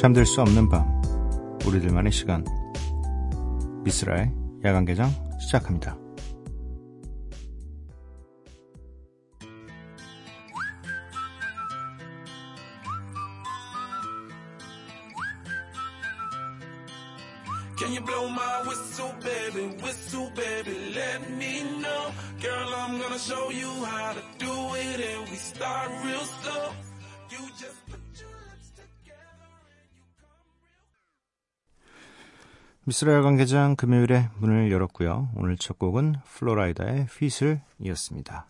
잠들 수 없는 밤 우리들만의 시간 미스라의 야간 개장 시작합니다. 미스라 관계장 금요일에 문을 열었고요. 오늘 첫 곡은 플로라이다의 휘슬 이었습니다.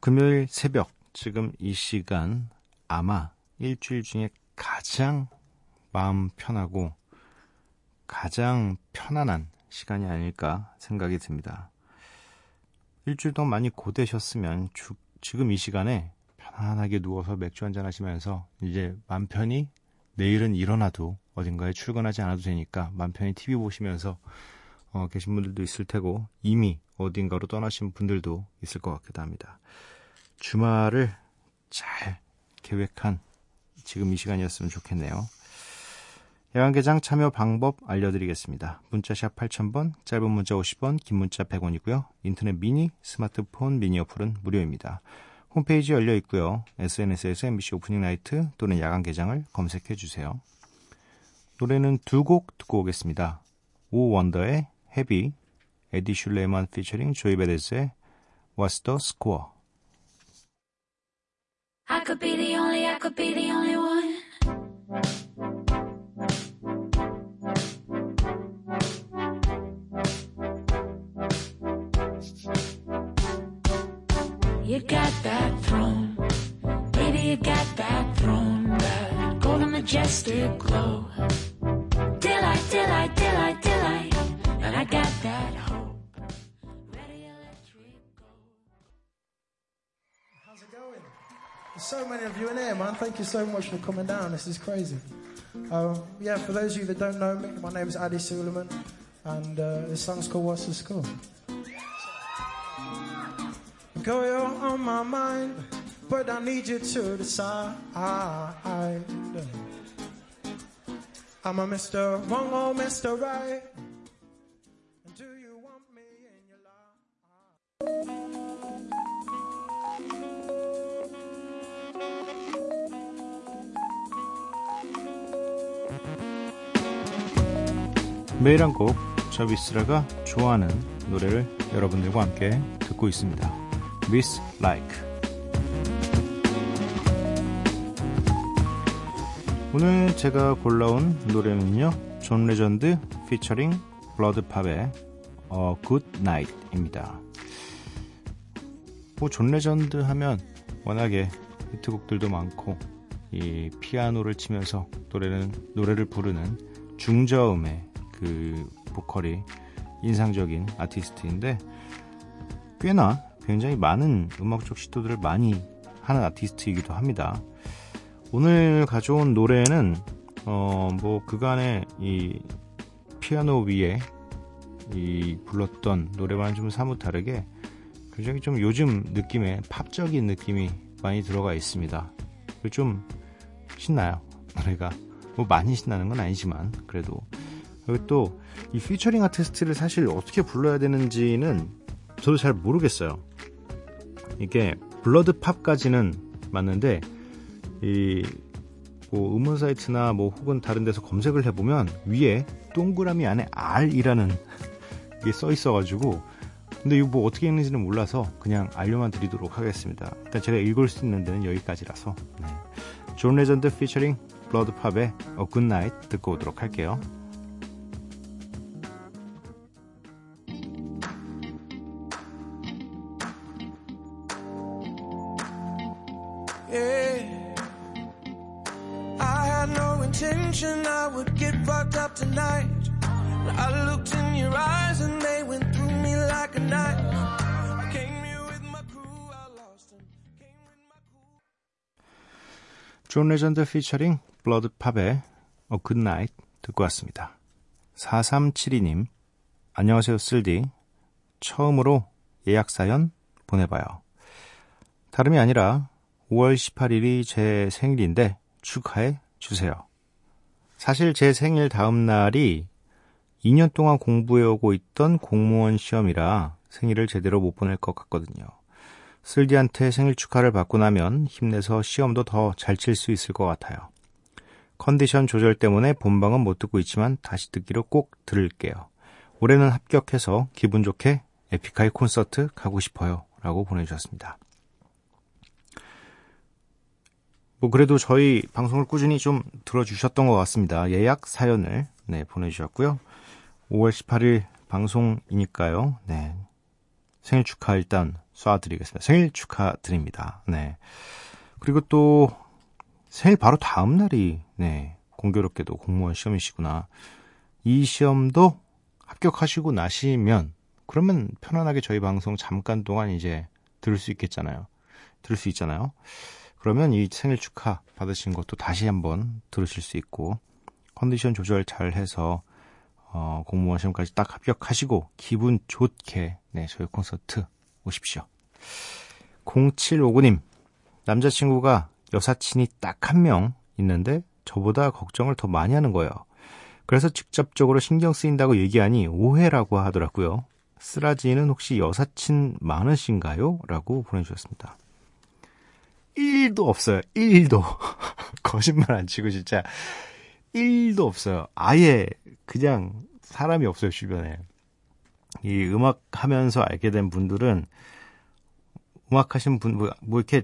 금요일 새벽, 지금 이 시간 아마 일주일 중에 가장 마음 편하고 가장 편안한 시간이 아닐까 생각이 듭니다. 일주일 동안 많이 고되셨으면 주, 지금 이 시간에 편안하게 누워서 맥주 한잔 하시면서 이제 맘 편히 내일은 일어나도 어딘가에 출근하지 않아도 되니까 맘 편히 TV 보시면서 어, 계신 분들도 있을 테고 이미 어딘가로 떠나신 분들도 있을 것 같기도 합니다. 주말을 잘 계획한 지금 이 시간이었으면 좋겠네요. 야간개장 참여 방법 알려드리겠습니다. 문자샵 8000번, 짧은 문자 50원, 긴 문자 100원이고요. 인터넷 미니, 스마트폰 미니 어플은 무료입니다. 홈페이지 열려 있고요. SNS에서 MBC 오프닝 나이트 또는 야간개장을 검색해 주세요. 노래는 두 곡 듣고 오겠습니다. 오 원더의 헤비, 에디 슐레만 피처링 조이 베데스의 What's the Score I could be the only, I could be the only one You got that throne, baby, you got that throne, that golden majestic glow. And I got that hope. How's it going? So many of you in here, man. Thank you so much for coming down. This is crazy. Um, yeah, for those of you that don't know me, my name is Adi Suleiman, and uh, this song's called What's the Score? Girl, you're on my mind, but I need you to decide. I'm a Mr. Wrong or Mr. Right. Do you want me in your life? 매일 한 곡, 저 미쓰라가 좋아하는 노래를 여러분들과 함께 듣고 있습니다. Miss Like 오늘 제가 골라온 노래는요 존 레전드 피처링 블러드팝의 Good Night입니다 뭐존 레전드 하면 워낙에 히트곡들도 많고 이 피아노를 치면서 노래는 노래를 부르는 중저음의 그 보컬이 인상적인 아티스트인데 꽤나 굉장히 많은 음악적 시도들을 많이 하는 아티스트이기도 합니다. 오늘 가져온 노래는 어 뭐 그간의 이 피아노 위에 이 불렀던 노래와는 좀 사뭇 다르게 굉장히 좀 요즘 느낌의 팝적인 느낌이 많이 들어가 있습니다. 좀 신나요 노래가 뭐 많이 신나는 건 아니지만 그래도 그리고 또 이 피처링 아티스트를 사실 어떻게 불러야 되는지는 저도 잘 모르겠어요. 이게 블러드 팝까지는 맞는데 이 뭐 음원 사이트나 뭐 혹은 다른 데서 검색을 해보면 위에 동그라미 안에 R이라는 게써 있어가지고 근데 이거 뭐 어떻게 읽는지는 몰라서 그냥 알려만 드리도록 하겠습니다. 일단 제가 읽을 수 있는 데는 여기까지라서 네. 존 레전드 피처링 블러드 팝의 A Good Night 듣고 오도록 할게요. 존 레전드 피처링 블러드팝의 A Good Night 듣고 왔습니다. 4372님, 안녕하세요, 쓸디. 처음으로 예약 사연 보내봐요. 다름이 아니라 5월 18일이 제 생일인데 축하해 주세요. 사실 제 생일 다음 날이 2년 동안 공부해오고 있던 공무원 시험이라 생일을 제대로 못 보낼 것 같거든요. 슬디한테 생일 축하를 받고 나면 힘내서 시험도 더 잘 칠 수 있을 것 같아요. 컨디션 조절 때문에 본방은 못 듣고 있지만 다시 듣기로 꼭 들을게요. 올해는 합격해서 기분 좋게 에픽하이 콘서트 가고 싶어요. 라고 보내주셨습니다. 뭐 그래도 저희 방송을 꾸준히 좀 들어주셨던 것 같습니다. 예약 사연을 네, 보내주셨고요. 5월 18일 방송이니까요. 네. 생일 축하 일단 쏴드리겠습니다. 생일 축하드립니다. 네. 그리고 또 생일 바로 다음 날이 네. 공교롭게도 공무원 시험이시구나. 이 시험도 합격하시고 나시면 그러면 편안하게 저희 방송 잠깐 동안 이제 들을 수 있겠잖아요. 들을 수 있잖아요. 그러면 이 생일 축하 받으신 것도 다시 한번 들으실 수 있고 컨디션 조절 잘 해서 어, 공무원 시험까지 딱 합격하시고 기분 좋게 네, 저희 콘서트 오십시오. 0759님 남자친구가 여사친이 딱 한 명 있는데 저보다 걱정을 더 많이 하는 거예요. 그래서 직접적으로 신경 쓰인다고 얘기하니 오해라고 하더라고요. 쓰라지는 혹시 여사친 많으신가요? 라고 보내주셨습니다. 1도 없어요. 1도. 거짓말 안 치고 진짜 1도 없어요. 아예 그냥 사람이 없어요, 주변에. 이 음악 하면서 알게 된 분들은 음악 하신 분, 뭐, 뭐 이렇게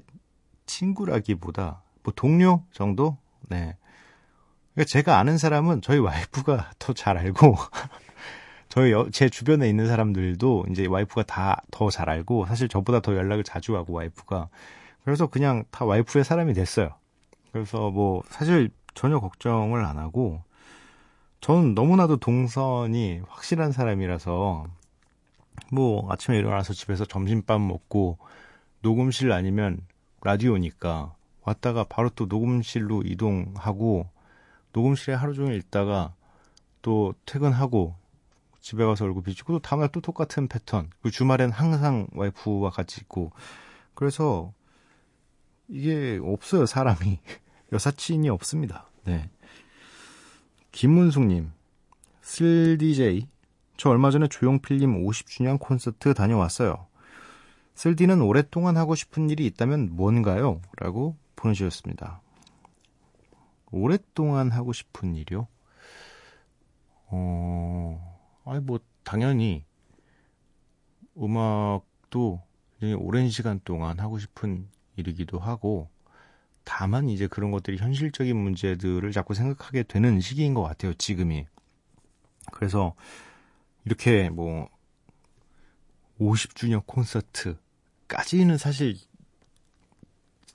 친구라기보다 뭐 동료 정도? 네. 그러니까 제가 아는 사람은 저희 와이프가 더 잘 알고 저희 제 주변에 있는 사람들도 이제 와이프가 다 더 잘 알고 사실 저보다 더 연락을 자주 하고 와이프가 그래서 그냥 다 와이프의 사람이 됐어요. 그래서 뭐 사실 전혀 걱정을 안 하고 저는 너무나도 동선이 확실한 사람이라서 뭐 아침에 일어나서 집에서 점심밥 먹고 녹음실 아니면 라디오니까 왔다가 바로 또 녹음실로 이동하고 녹음실에 하루 종일 있다가 또 퇴근하고 집에 가서 얼굴 비치고 또 다음날 또 똑같은 패턴. 그 주말엔 항상 와이프와 같이 있고 그래서 이게 없어요 사람이 여사친이 없습니다. 네. 김문숙님, 슬디제이, 저 얼마 전에 조용필님 50주년 콘서트 다녀왔어요. 슬디는 오랫동안 하고 싶은 일이 있다면 뭔가요? 라고 보내주셨습니다. 오랫동안 하고 싶은 일이요? 어, 아니, 뭐, 당연히, 음악도 굉장히 오랜 시간 동안 하고 싶은 일이기도 하고, 다만 이제 그런 것들이 현실적인 문제들을 자꾸 생각하게 되는 시기인 것 같아요, 지금이. 그래서 이렇게 뭐 50주년 콘서트까지는 사실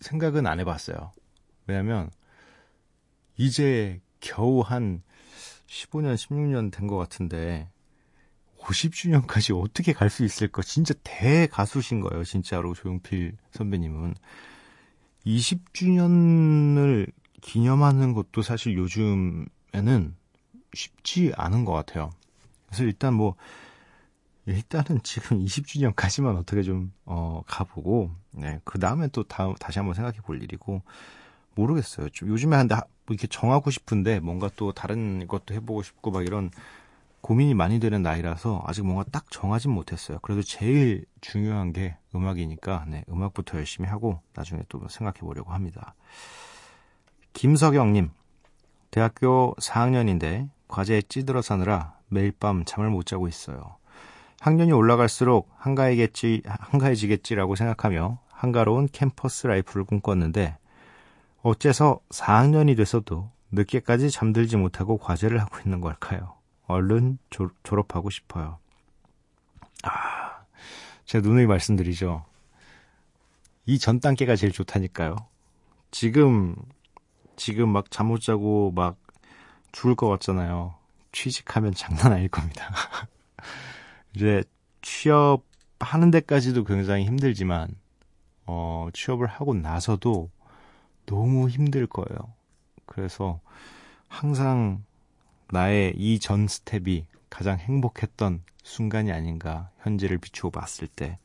생각은 안 해봤어요. 왜냐면 이제 겨우 한 15년, 16년 된 것 같은데 50주년까지 어떻게 갈 수 있을까? 진짜 대가수신 거예요, 진짜로 조용필 선배님은. 20주년을 기념하는 것도 사실 요즘에는 쉽지 않은 것 같아요. 그래서 일단 뭐, 일단은 지금 20주년까지만 어떻게 좀, 어, 가보고, 네, 그 다음에 또 다음, 다시 한번 생각해 볼 일이고, 모르겠어요. 좀 요즘에 한데, 뭐 이렇게 정하고 싶은데, 뭔가 또 다른 것도 해보고 싶고, 막 이런 고민이 많이 되는 나이라서 아직 뭔가 딱 정하진 못했어요. 그래도 제일 중요한 게 음악이니까 네, 음악부터 열심히 하고 나중에 또 생각해 보려고 합니다. 김석영님, 대학교 4학년인데 과제에 찌들어 사느라 매일 밤 잠을 못 자고 있어요. 학년이 올라갈수록 한가해겠지, 한가해지겠지라고 생각하며 한가로운 캠퍼스 라이프를 꿈꿨는데 어째서 4학년이 돼서도 늦게까지 잠들지 못하고 과제를 하고 있는 걸까요? 얼른 조, 졸업하고 싶어요. 아, 제가 누누이 말씀드리죠. 이 전 단계가 제일 좋다니까요. 지금, 지금 막 잠 못 자고 막 죽을 것 같잖아요. 취직하면 장난 아닐 겁니다. 이제 취업하는 데까지도 굉장히 힘들지만, 어, 취업을 하고 나서도 너무 힘들 거예요. 그래서 항상 나의 이 전 스텝이 가장 행복했던 순간이 아닌가 현재를 비추어 봤을 때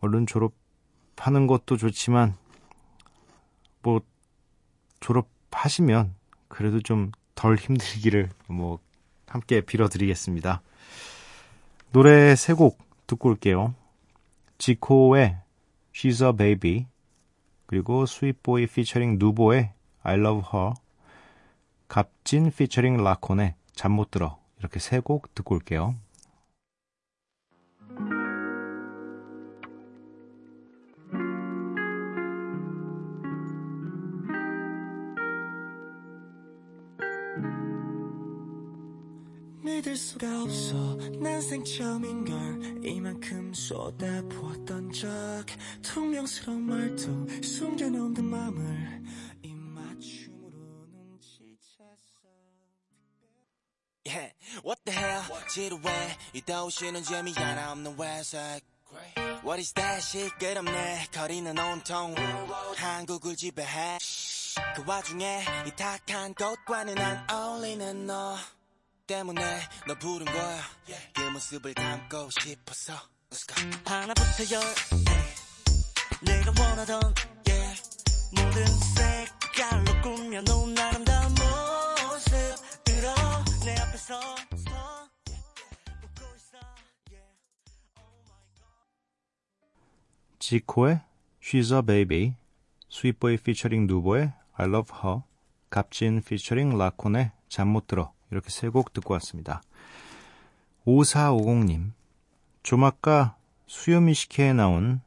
얼른 졸업하는 것도 좋지만 뭐 졸업하시면 그래도 좀 덜 힘들기를 뭐 함께 빌어드리겠습니다. 노래 세 곡 듣고 올게요. 지코의 She's a Baby 그리고 스윗보이 피처링 누보의 I Love Her 갑진 피처링 라콘의 잠 못 들어. 이렇게 세 곡 듣고 올게요. 믿을 수가 없어. 난 생 처음인걸 이만큼 쏟아부었던 적. 투명스러운 말투 숨겨놓은 그 맘을 Yeah, what the hell? 지루해. 이 도시는 재미 하나 없는 회색. What is that 시끄럽네. 거리는 온통 한국을 지배해. 그 와중에 이 탁한 곳과는 안 어울리는 너 때문에 너 부른 거야 그 모습을 담고 싶어서 하나부터 열 내가 원하던 yeah. 모든 색깔로 꾸며놓은 아름다운 지코의 She's a Baby, 스윗보이 피처링 누보의 I Love Her, 갑진 피처링 라콘의 잠 못 들어 이렇게 세 곡 듣고 왔습니다. 5450님, 조막가 수요미식회에 나온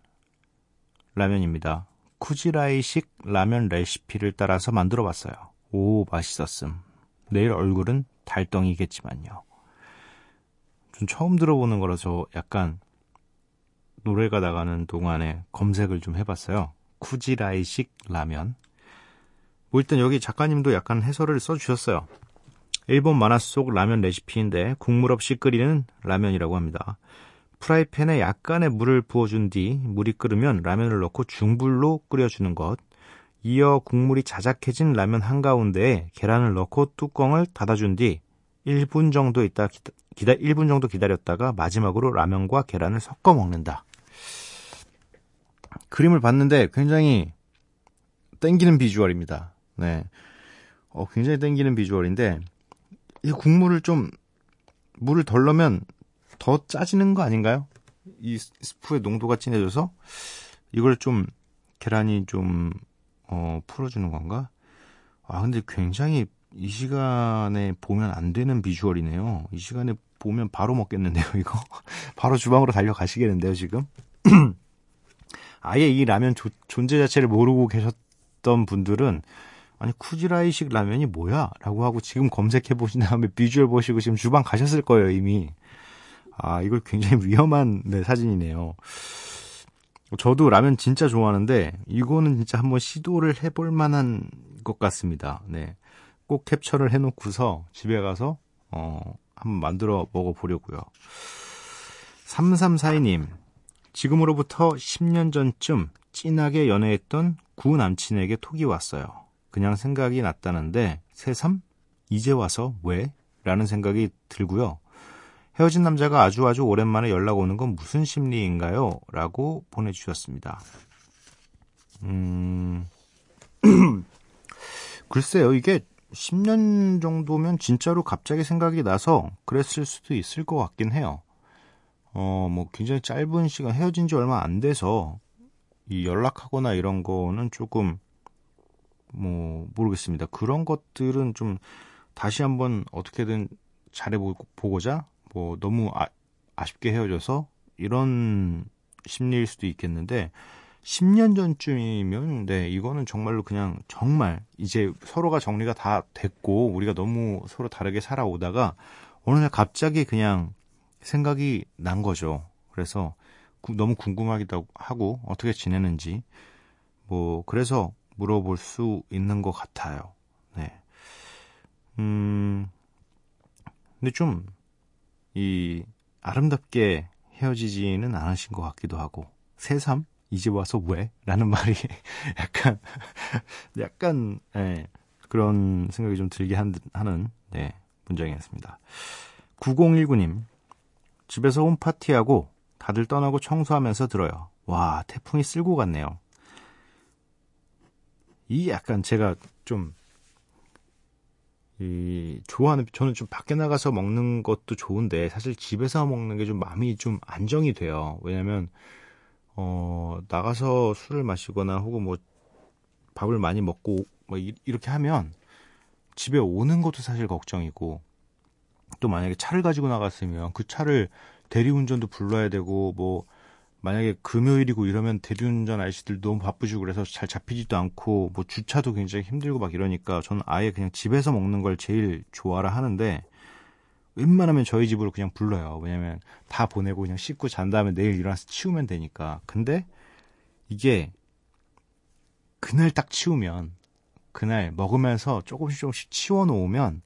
라면입니다. 쿠지라이식 라면 레시피를 따라서 만들어 봤어요. 오, 맛있었음. 내일 얼굴은 달덩이겠지만요. 좀 처음 들어보는 거라서 약간 노래가 나가는 동안에 검색을 좀 해봤어요. 쿠지라이식 라면. 뭐 일단 여기 작가님도 약간 해설을 써주셨어요. 일본 만화 속 라면 레시피인데 국물 없이 끓이는 라면이라고 합니다. 프라이팬에 약간의 물을 부어준 뒤 물이 끓으면 라면을 넣고 중불로 끓여주는 것. 이어 국물이 자작해진 라면 한가운데에 계란을 넣고 뚜껑을 닫아준 뒤 1분 정도 있다 기다, 1분 정도 기다렸다가 마지막으로 라면과 계란을 섞어 먹는다. 그림을 봤는데 굉장히 땡기는 비주얼입니다. 네. 어, 굉장히 땡기는 비주얼인데 이 국물을 좀 물을 덜 넣으면 더 짜지는 거 아닌가요? 이 스프의 농도가 진해져서 이걸 좀 계란이 좀 어, 풀어주는 건가? 아 근데 굉장히 이 시간에 보면 안 되는 비주얼이네요. 이 시간에 보면 바로 먹겠는데요, 이거. 바로 주방으로 달려가시겠는데요, 지금. 아예 이 라면 조, 존재 자체를 모르고 계셨던 분들은 아니 쿠지라이식 라면이 뭐야? 라고 하고 지금 검색해 보신 다음에 비주얼 보시고 지금 주방 가셨을 거예요 이미. 아 이걸 굉장히 위험한 네, 사진이네요. 저도 라면 진짜 좋아하는데 이거는 진짜 한번 시도를 해볼 만한 것 같습니다. 네, 꼭 캡처를 해놓고서 집에 가서 어 한번 만들어 먹어보려고요. 3342님 지금으로부터 10년 전쯤 진하게 연애했던 구 남친에게 톡이 왔어요. 그냥 생각이 났다는데 새삼 이제 와서 왜? 라는 생각이 들고요. 헤어진 남자가 아주 아주 오랜만에 연락 오는 건 무슨 심리인가요? 라고 보내주셨습니다. 음, 글쎄요, 이게 10년 정도면 진짜로 갑자기 생각이 나서 그랬을 수도 있을 것 같긴 해요. 어, 뭐 굉장히 짧은 시간 헤어진 지 얼마 안 돼서 이 연락하거나 이런 거는 조금 뭐 모르겠습니다. 그런 것들은 좀 다시 한번 어떻게든 잘해보고자 뭐 너무 아, 아쉽게 헤어져서 이런 심리일 수도 있겠는데 10년 전쯤이면 네 이거는 정말로 그냥 정말 이제 서로가 정리가 다 됐고 우리가 너무 서로 다르게 살아오다가 어느 날 갑자기 그냥 생각이 난 거죠. 그래서 너무 궁금하기도 하고 어떻게 지내는지 뭐 그래서 물어볼 수 있는 것 같아요. 네. 음, 근데 좀, 이, 아름답게 헤어지지는 않으신 것 같기도 하고, 새삼? 이제 와서 왜? 라는 말이 약간, 약간, 예, 그런 생각이 좀 들게 하는, 네, 문장이었습니다. 9019님, 집에서 홈 파티하고 다들 떠나고 청소하면서 들어요. 와, 태풍이 쓸고 갔네요. 이 약간 제가 좀 이 좋아하는 저는 좀 밖에 나가서 먹는 것도 좋은데 사실 집에서 먹는 게 좀 마음이 좀 안정이 돼요. 왜냐면 어 나가서 술을 마시거나 혹은 뭐 밥을 많이 먹고 뭐 이, 이렇게 하면 집에 오는 것도 사실 걱정이고 또 만약에 차를 가지고 나갔으면 그 차를 대리운전도 불러야 되고 뭐 만약에 금요일이고 이러면 대리운전 아저씨들 너무 바쁘시고 그래서 잘 잡히지도 않고 뭐 주차도 굉장히 힘들고 막 이러니까 저는 아예 그냥 집에서 먹는 걸 제일 좋아라 하는데 웬만하면 저희 집으로 그냥 불러요. 왜냐면 다 보내고 그냥 씻고 잔 다음에 내일 일어나서 치우면 되니까. 근데 이게 그날 딱 치우면 그날 먹으면서 조금씩 조금씩 치워 놓으면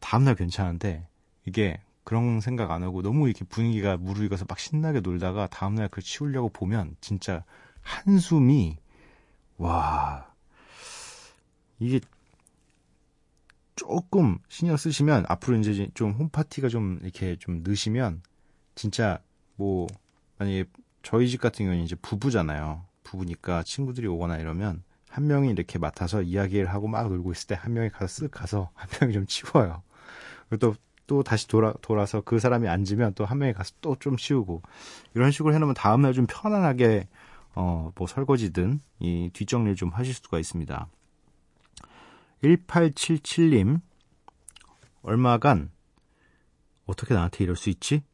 다음날 괜찮은데 이게 그런 생각 안 하고 너무 이렇게 분위기가 무르익어서 막 신나게 놀다가 다음날 그걸 치우려고 보면 진짜 한숨이 와 이게 조금 신경 쓰시면 앞으로 이제 좀 홈파티가 좀 이렇게 좀 느시면 진짜 뭐 만약에 저희 집 같은 경우는 이제 부부잖아요. 부부니까 친구들이 오거나 이러면 한 명이 이렇게 맡아서 이야기를 하고 막 놀고 있을 때 한 명이 가서 쓱 가서 한 명이 좀 치워요. 그리고 또 또 다시 돌아, 돌아서 그 사람이 앉으면 또 한 명이 가서 또좀 치우고 이런 식으로 해놓으면 다음날 좀 편안하게 어, 뭐 설거지든 이 뒷정리를 좀 하실 수가 있습니다. 1877님, 얼마간 어떻게 나한테 이럴 수 있지?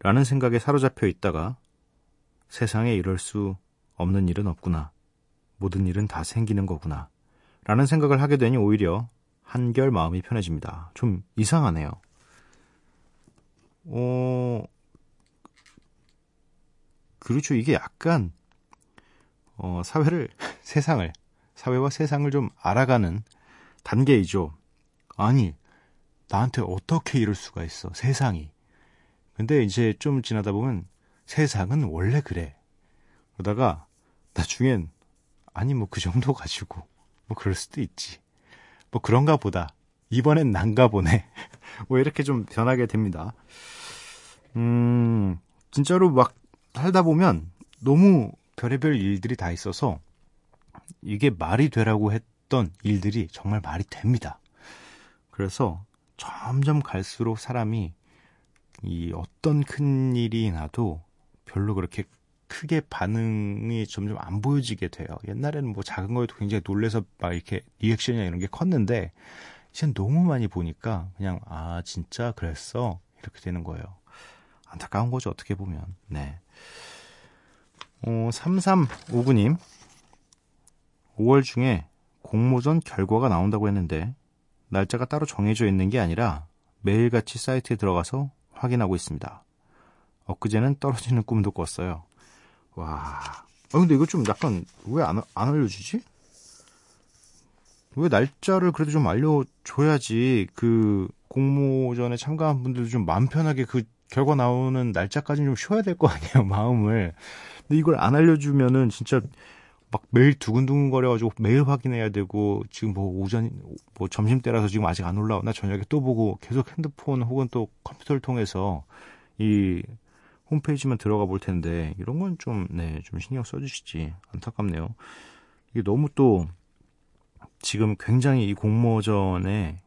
라는 생각에 사로잡혀 있다가 세상에 이럴 수 없는 일은 없구나. 모든 일은 다 생기는 거구나. 라는 생각을 하게 되니 오히려 한결 마음이 편해집니다. 좀 이상하네요. 어, 그렇죠. 이게 약간, 어, 사회를, 세상을, 사회와 세상을 좀 알아가는 단계이죠. 아니, 나한테 어떻게 이럴 수가 있어, 세상이. 근데 이제 좀 지나다 보면 세상은 원래 그래. 그러다가 나중엔, 아니, 뭐 그 정도 가지고, 뭐 그럴 수도 있지. 뭐 그런가 보다. 이번엔 난가 보네. 뭐 이렇게 좀 변하게 됩니다. 음, 진짜로 막 살다 보면 너무 별의별 일들이 다 있어서 이게 말이 되라고 했던 일들이 정말 말이 됩니다. 그래서 점점 갈수록 사람이 이 어떤 큰 일이 나도 별로 그렇게 크게 반응이 점점 안 보여지게 돼요. 옛날에는 뭐 작은 거에도 굉장히 놀래서 막 이렇게 리액션이나 이런 게 컸는데 이젠 너무 많이 보니까 그냥 아 진짜 그랬어 이렇게 되는 거예요. 안타까운 거죠 어떻게 보면. 네. 어, 3359님 5월 중에 공모전 결과가 나온다고 했는데 날짜가 따로 정해져 있는 게 아니라 매일같이 사이트에 들어가서 확인하고 있습니다. 엊그제는 떨어지는 꿈도 꿨어요. 와. 아, 근데 이거 좀 약간 왜 안 안 알려주지? 왜 날짜를 그래도 좀 알려줘야지 그 공모전에 참가한 분들도 좀 마음 편하게 그 결과 나오는 날짜까지는 좀 쉬어야 될 거 아니에요 마음을. 근데 이걸 안 알려주면은 진짜 막 매일 두근두근 거려가지고 매일 확인해야 되고 지금 뭐 오전 뭐 점심 때라서 지금 아직 안 올라오나 저녁에 또 보고 계속 핸드폰 혹은 또 컴퓨터를 통해서 이 홈페이지만 들어가 볼 텐데 이런 건 좀 네 좀 신경 써주시지 안타깝네요. 이게 너무 또 지금 굉장히 이 공모전에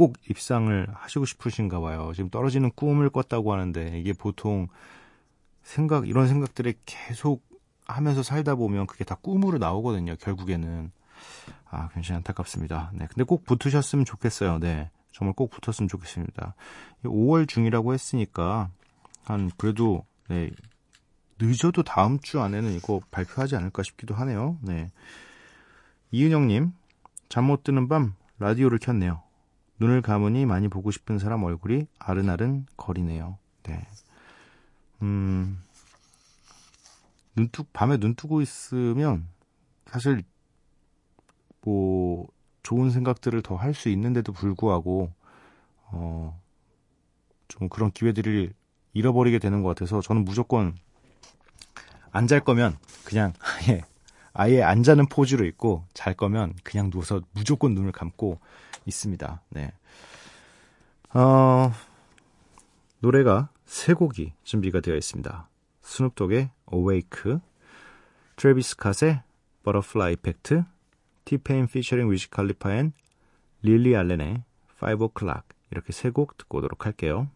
꼭 입상을 하시고 싶으신가 봐요. 지금 떨어지는 꿈을 꿨다고 하는데 이게 보통 생각 이런 생각들을 계속 하면서 살다 보면 그게 다 꿈으로 나오거든요. 결국에는 아 굉장히 안타깝습니다. 네, 근데 꼭 붙으셨으면 좋겠어요. 네, 정말 꼭 붙었으면 좋겠습니다. 5월 중이라고 했으니까 한 그래도 네 늦어도 다음 주 안에는 이거 발표하지 않을까 싶기도 하네요. 네. 이은영님, 잠 못 드는 밤 라디오를 켰네요. 눈을 감으니 많이 보고 싶은 사람 얼굴이 아른아른 거리네요. 네. 음, 눈 뜨, 밤에 눈 뜨고 있으면 사실 뭐 좋은 생각들을 더 할 수 있는데도 불구하고 어, 좀 그런 기회들을 잃어버리게 되는 것 같아서 저는 무조건 안 잘 거면 그냥 아예 아예 안 자는 포즈로 있고 잘 거면 그냥 누워서 무조건 눈을 감고 있습니다. 네. 어, 노래가 세 곡이 준비가 되어 있습니다. 스눕독의 Awake, 트래비스 캇의 Butterfly Effect, 티페인 피처링 위즈 칼리파 앤 릴리 알렌의 5 o'clock 이렇게 세 곡 듣고 오도록 할게요.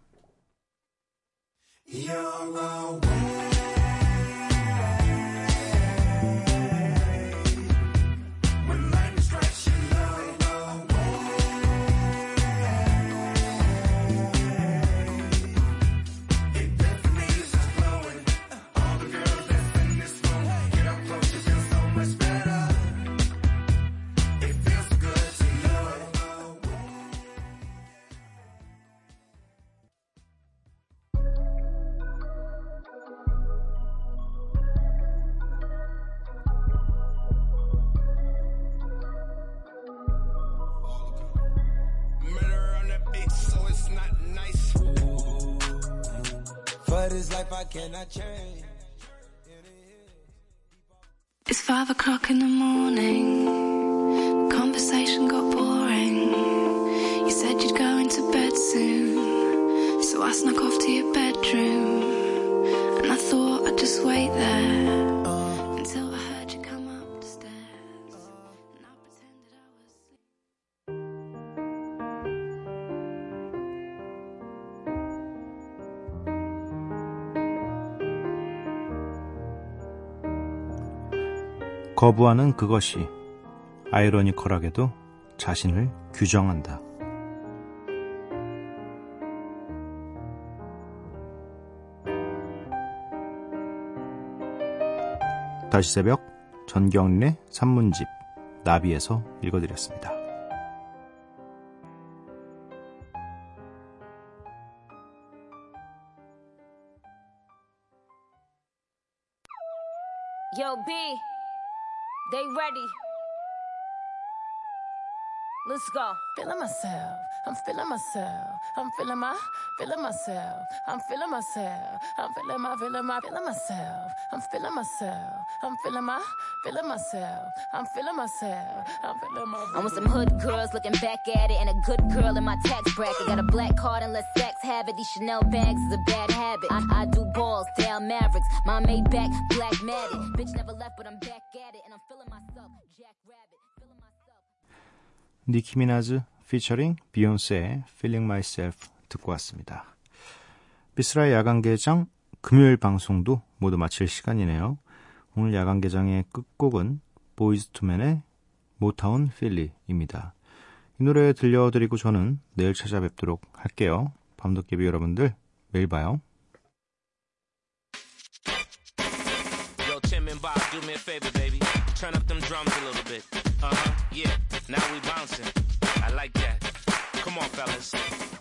It's five o'clock in the morning. 거부하는 그것이 아이러니컬하게도 자신을 규정한다. 다시 새벽 전경린의 산문집 나비에서 읽어드렸습니다. Yo, they ready. Let's go. feeling myself. I'm feeling myself. I'm feeling my, feeling myself. I'm feeling myself. I'm feeling my, feeling my, feeling myself. I'm feeling myself. I'm feeling my, feeling myself. I'm feeling myself. I'm feeling my. I'm with some hood girls looking back at it, and a good girl in my tax bracket. Got a black card and let sex have it. These Chanel bags is a bad habit. I, I do balls, down Mavericks. My Maybach, black matted. Bitch never left, but I'm back at it, and I'm feeling myself. Jack Rabbit, feeling myself. 니키 미나즈 피처링 비욘세의 Feeling Myself 듣고 왔습니다. 미쓰라의 야간 개장 금요일 방송도 모두 마칠 시간이네요. 오늘 야간 개장의 끝곡은 보이즈 투맨의 Motownphilly입니다. 이 노래 들려드리고 저는 내일 찾아뵙도록 할게요. 밤도깨비 여러분들 내일 봐요. Yo, Now we bouncing. I like that. Come on, fellas.